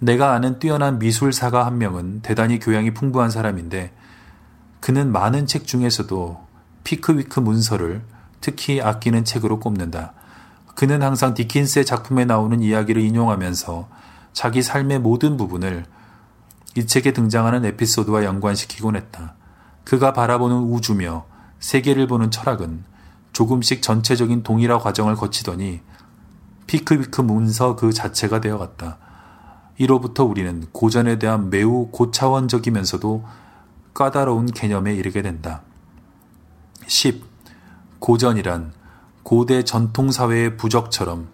내가 아는 뛰어난 미술사가 한 명은 대단히 교양이 풍부한 사람인데 그는 많은 책 중에서도 피크위크 문서를 특히 아끼는 책으로 꼽는다. 그는 항상 디킨스의 작품에 나오는 이야기를 인용하면서 자기 삶의 모든 부분을 이 책에 등장하는 에피소드와 연관시키곤 했다. 그가 바라보는 우주며 세계를 보는 철학은 조금씩 전체적인 동일화 과정을 거치더니 피크위크 문서 그 자체가 되어갔다. 이로부터 우리는 고전에 대한 매우 고차원적이면서도 까다로운 개념에 이르게 된다. 10. 고전이란 고대 전통사회의 부적처럼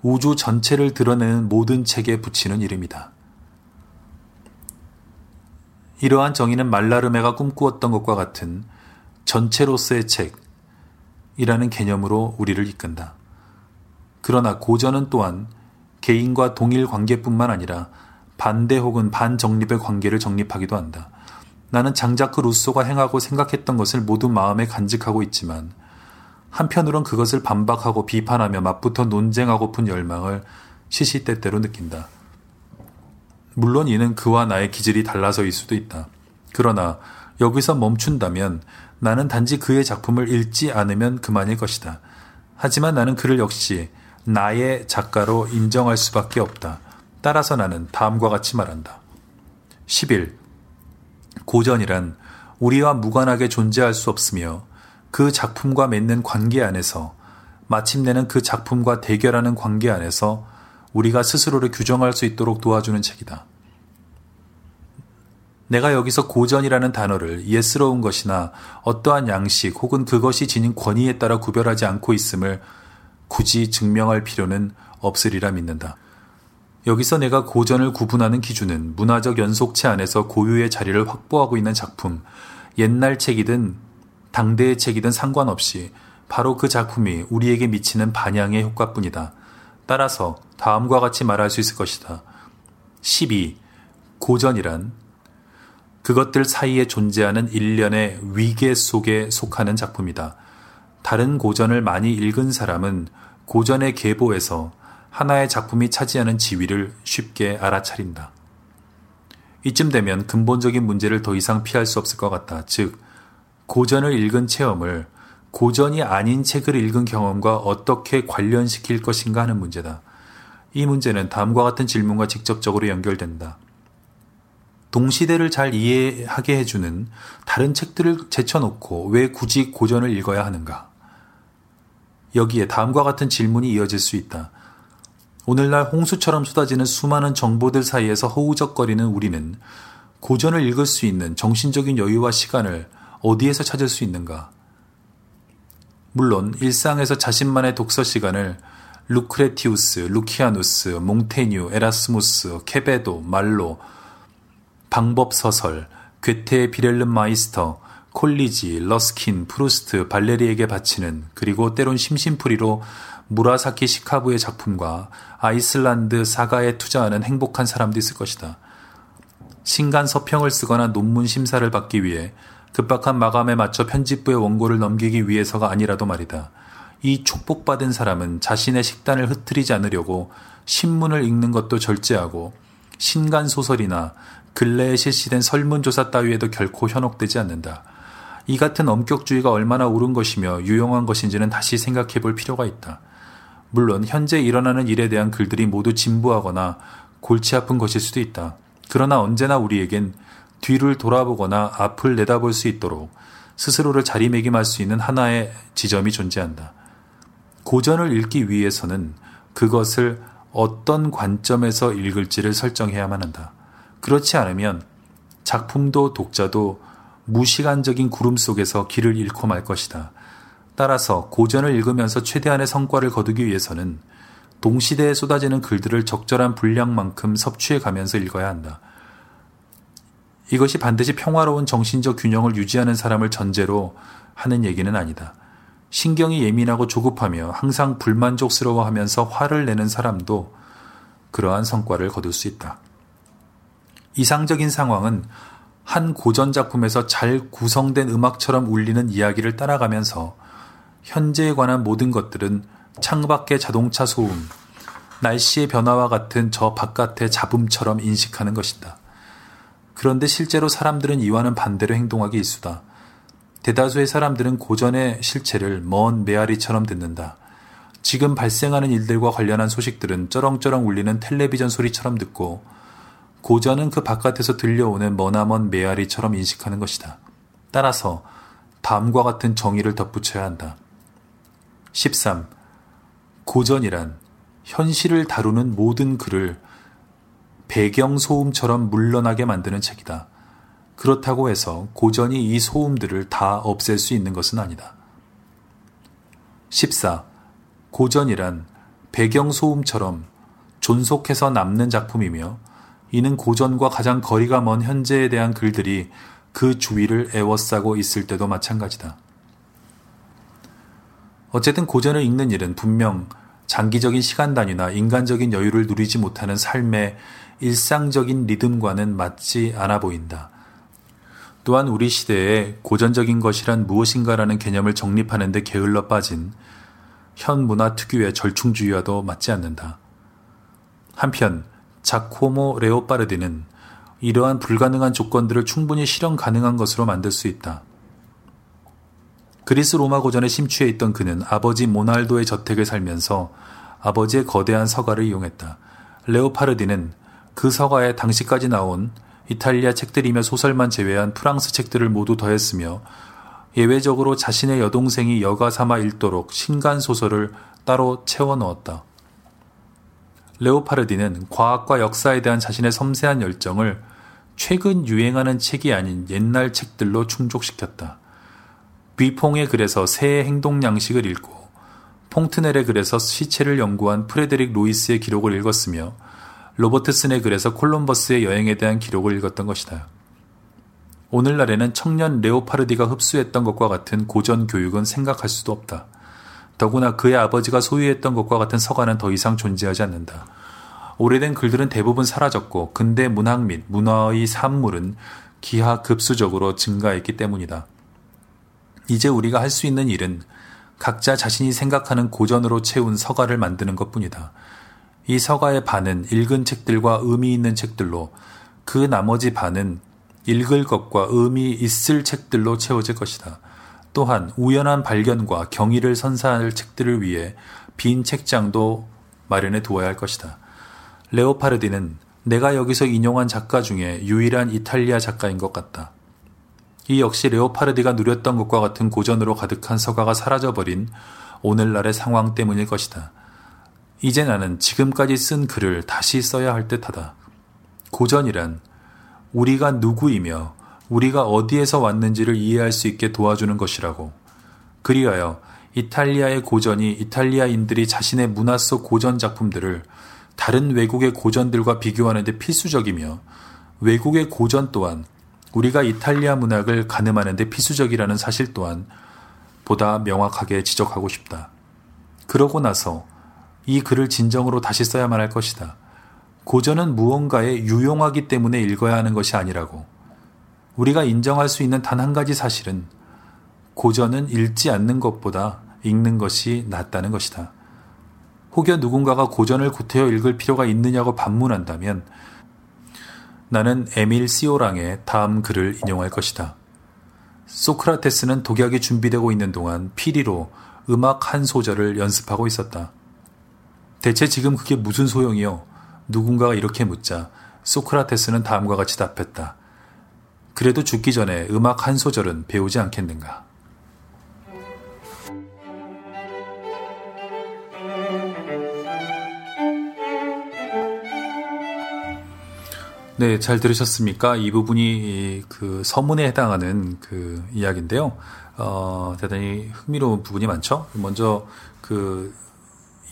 우주 전체를 드러내는 모든 책에 붙이는 이름이다. 이러한 정의는 말라르메가 꿈꾸었던 것과 같은 전체로서의 책이라는 개념으로 우리를 이끈다. 그러나 고전은 또한 개인과 동일 관계뿐만 아니라 반대 혹은 반정립의 관계를 정립하기도 한다. 나는 장자크 루소가 행하고 생각했던 것을 모두 마음에 간직하고 있지만 한편으론 그것을 반박하고 비판하며 맞붙어 논쟁하고픈 열망을 시시때때로 느낀다. 물론 이는 그와 나의 기질이 달라서일 수도 있다. 그러나 여기서 멈춘다면 나는 단지 그의 작품을 읽지 않으면 그만일 것이다. 하지만 나는 그를 역시 나의 작가로 인정할 수밖에 없다. 따라서 나는 다음과 같이 말한다. 11. 고전이란 우리와 무관하게 존재할 수 없으며 그 작품과 맺는 관계 안에서 마침내는 그 작품과 대결하는 관계 안에서 우리가 스스로를 규정할 수 있도록 도와주는 책이다. 내가 여기서 고전이라는 단어를 예스러운 것이나 어떠한 양식 혹은 그것이 지닌 권위에 따라 구별하지 않고 있음을 굳이 증명할 필요는 없으리라 믿는다. 여기서 내가 고전을 구분하는 기준은 문화적 연속체 안에서 고유의 자리를 확보하고 있는 작품, 옛날 책이든 당대의 책이든 상관없이 바로 그 작품이 우리에게 미치는 반향의 효과뿐이다. 따라서 다음과 같이 말할 수 있을 것이다. 12. 고전이란 그것들 사이에 존재하는 일련의 위계 속에 속하는 작품이다. 다른 고전을 많이 읽은 사람은 고전의 계보에서 하나의 작품이 차지하는 지위를 쉽게 알아차린다. 이쯤 되면 근본적인 문제를 더 이상 피할 수 없을 것 같다. 즉, 고전을 읽은 체험을 고전이 아닌 책을 읽은 경험과 어떻게 관련시킬 것인가 하는 문제다. 이 문제는 다음과 같은 질문과 직접적으로 연결된다. 동시대를 잘 이해하게 해주는 다른 책들을 제쳐놓고 왜 굳이 고전을 읽어야 하는가? 여기에 다음과 같은 질문이 이어질 수 있다. 오늘날 홍수처럼 쏟아지는 수많은 정보들 사이에서 허우적거리는 우리는 고전을 읽을 수 있는 정신적인 여유와 시간을 어디에서 찾을 수 있는가? 물론 일상에서 자신만의 독서 시간을 루크레티우스, 루키아누스, 몽테뉴, 에라스무스, 케베도, 말로, 방법서설, 괴테의 빌헬름 마이스터, 콜리지, 러스킨, 프루스트, 발레리에게 바치는 그리고 때론 심심풀이로 무라사키 시키부의 작품과 아이슬란드 사가에 투자하는 행복한 사람도 있을 것이다. 신간 서평을 쓰거나 논문 심사를 받기 위해 급박한 마감에 맞춰 편집부의 원고를 넘기기 위해서가 아니라도 말이다. 이 축복받은 사람은 자신의 식단을 흐트리지 않으려고 신문을 읽는 것도 절제하고 신간 소설이나 근래에 실시된 설문조사 따위에도 결코 현혹되지 않는다. 이 같은 엄격주의가 얼마나 옳은 것이며 유용한 것인지는 다시 생각해 볼 필요가 있다. 물론 현재 일어나는 일에 대한 글들이 모두 진부하거나 골치 아픈 것일 수도 있다. 그러나 언제나 우리에겐 뒤를 돌아보거나 앞을 내다볼 수 있도록 스스로를 자리매김할 수 있는 하나의 지점이 존재한다. 고전을 읽기 위해서는 그것을 어떤 관점에서 읽을지를 설정해야만 한다. 그렇지 않으면 작품도 독자도 무시간적인 구름 속에서 길을 잃고 말 것이다. 따라서 고전을 읽으면서 최대한의 성과를 거두기 위해서는 동시대에 쏟아지는 글들을 적절한 분량만큼 섭취해 가면서 읽어야 한다. 이것이 반드시 평화로운 정신적 균형을 유지하는 사람을 전제로 하는 얘기는 아니다. 신경이 예민하고 조급하며 항상 불만족스러워 하면서 화를 내는 사람도 그러한 성과를 거둘 수 있다. 이상적인 상황은 한 고전 작품에서 잘 구성된 음악처럼 울리는 이야기를 따라가면서 현재에 관한 모든 것들은 창밖의 자동차 소음, 날씨의 변화와 같은 저 바깥의 잡음처럼 인식하는 것이다. 그런데 실제로 사람들은 이와는 반대로 행동하기 일수다. 대다수의 사람들은 고전의 실체를 먼 메아리처럼 듣는다. 지금 발생하는 일들과 관련한 소식들은 쩌렁쩌렁 울리는 텔레비전 소리처럼 듣고 고전은 그 바깥에서 들려오는 머나먼 메아리처럼 인식하는 것이다. 따라서 다음과 같은 정의를 덧붙여야 한다. 13. 고전이란 현실을 다루는 모든 글을 배경 소음처럼 물러나게 만드는 책이다. 그렇다고 해서 고전이 이 소음들을 다 없앨 수 있는 것은 아니다. 14. 고전이란 배경 소음처럼 존속해서 남는 작품이며 이는 고전과 가장 거리가 먼 현재에 대한 글들이 그 주위를 애워싸고 있을 때도 마찬가지다. 어쨌든 고전을 읽는 일은 분명 장기적인 시간 단위나 인간적인 여유를 누리지 못하는 삶의 일상적인 리듬과는 맞지 않아 보인다. 또한 우리 시대에 고전적인 것이란 무엇인가라는 개념을 정립하는 데 게을러 빠진 현 문화 특유의 절충주의와도 맞지 않는다. 한편 자코모 레오파르디는 이러한 불가능한 조건들을 충분히 실현 가능한 것으로 만들 수 있다. 그리스 로마 고전에 심취해 있던 그는 아버지 모날도의 저택을 살면서 아버지의 거대한 서가를 이용했다. 레오파르디는 그 서가에 당시까지 나온 이탈리아 책들이며 소설만 제외한 프랑스 책들을 모두 더했으며 예외적으로 자신의 여동생이 여가 삼아 읽도록 신간 소설을 따로 채워 넣었다. 레오파르디는 과학과 역사에 대한 자신의 섬세한 열정을 최근 유행하는 책이 아닌 옛날 책들로 충족시켰다. 뷔퐁의 글에서 새의 행동 양식을 읽고 퐁트넬의 글에서 시체를 연구한 프레데릭 로이스의 기록을 읽었으며 로버트슨의 글에서 콜럼버스의 여행에 대한 기록을 읽었던 것이다. 오늘날에는 청년 레오파르디가 흡수했던 것과 같은 고전 교육은 생각할 수도 없다. 더구나 그의 아버지가 소유했던 것과 같은 서가는 더 이상 존재하지 않는다. 오래된 글들은 대부분 사라졌고 근대 문학 및 문화의 산물은 기하급수적으로 증가했기 때문이다. 이제 우리가 할 수 있는 일은 각자 자신이 생각하는 고전으로 채운 서가를 만드는 것 뿐이다. 이 서가의 반은 읽은 책들과 의미 있는 책들로 그 나머지 반은 읽을 것과 의미 있을 책들로 채워질 것이다. 또한 우연한 발견과 경의를 선사할 책들을 위해 빈 책장도 마련해 두어야 할 것이다. 레오파르디는 내가 여기서 인용한 작가 중에 유일한 이탈리아 작가인 것 같다. 이 역시 레오파르디가 누렸던 것과 같은 고전으로 가득한 서가가 사라져버린 오늘날의 상황 때문일 것이다. 이제 나는 지금까지 쓴 글을 다시 써야 할 듯하다. 고전이란 우리가 누구이며 우리가 어디에서 왔는지를 이해할 수 있게 도와주는 것이라고. 그리하여 이탈리아의 고전이 이탈리아인들이 자신의 문화 속 고전 작품들을 다른 외국의 고전들과 비교하는 데 필수적이며 외국의 고전 또한 우리가 이탈리아 문학을 가늠하는 데 필수적이라는 사실 또한 보다 명확하게 지적하고 싶다. 그러고 나서 이 글을 진정으로 다시 써야만 할 것이다. 고전은 무언가에 유용하기 때문에 읽어야 하는 것이 아니라고. 우리가 인정할 수 있는 단 한 가지 사실은 고전은 읽지 않는 것보다 읽는 것이 낫다는 것이다. 혹여 누군가가 고전을 구태여 읽을 필요가 있느냐고 반문한다면 나는 에밀 시오랑의 다음 글을 인용할 것이다. 소크라테스는 독약이 준비되고 있는 동안 피리로 음악 한 소절을 연습하고 있었다. 대체 지금 그게 무슨 소용이요? 누군가가 이렇게 묻자 소크라테스는 다음과 같이 답했다. 그래도 죽기 전에 음악 한 소절은 배우지 않겠는가? 네, 잘 들으셨습니까? 이 부분이 그 서문에 해당하는 그 이야기인데요. 어, 대단히 흥미로운 부분이 많죠. 먼저 그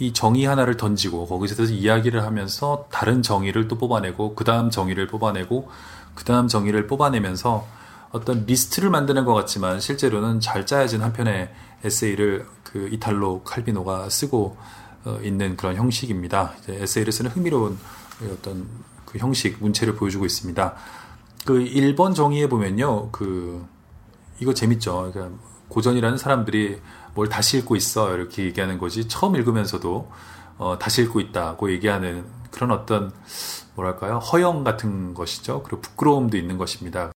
이 정의 하나를 던지고 거기서 이야기를 하면서 다른 정의를 또 뽑아내고 그 다음 정의를 뽑아내고 그 다음 정의를 뽑아내면서 어떤 리스트를 만드는 것 같지만 실제로는 잘 짜여진 한 편의 에세이를 그 이탈로 칼비노가 쓰고 어, 있는 그런 형식입니다. 에세이를 쓰는 흥미로운 어떤 그 형식 문체를 보여주고 있습니다. 그 1번 정의에 보면요, 그 이거 재밌죠. 그러니까 고전이라는 사람들이 뭘 다시 읽고 있어 이렇게 얘기하는 거지 처음 읽으면서도 어, 다시 읽고 있다고 얘기하는 그런 어떤 뭐랄까요 허영 같은 것이죠. 그리고 부끄러움도 있는 것입니다.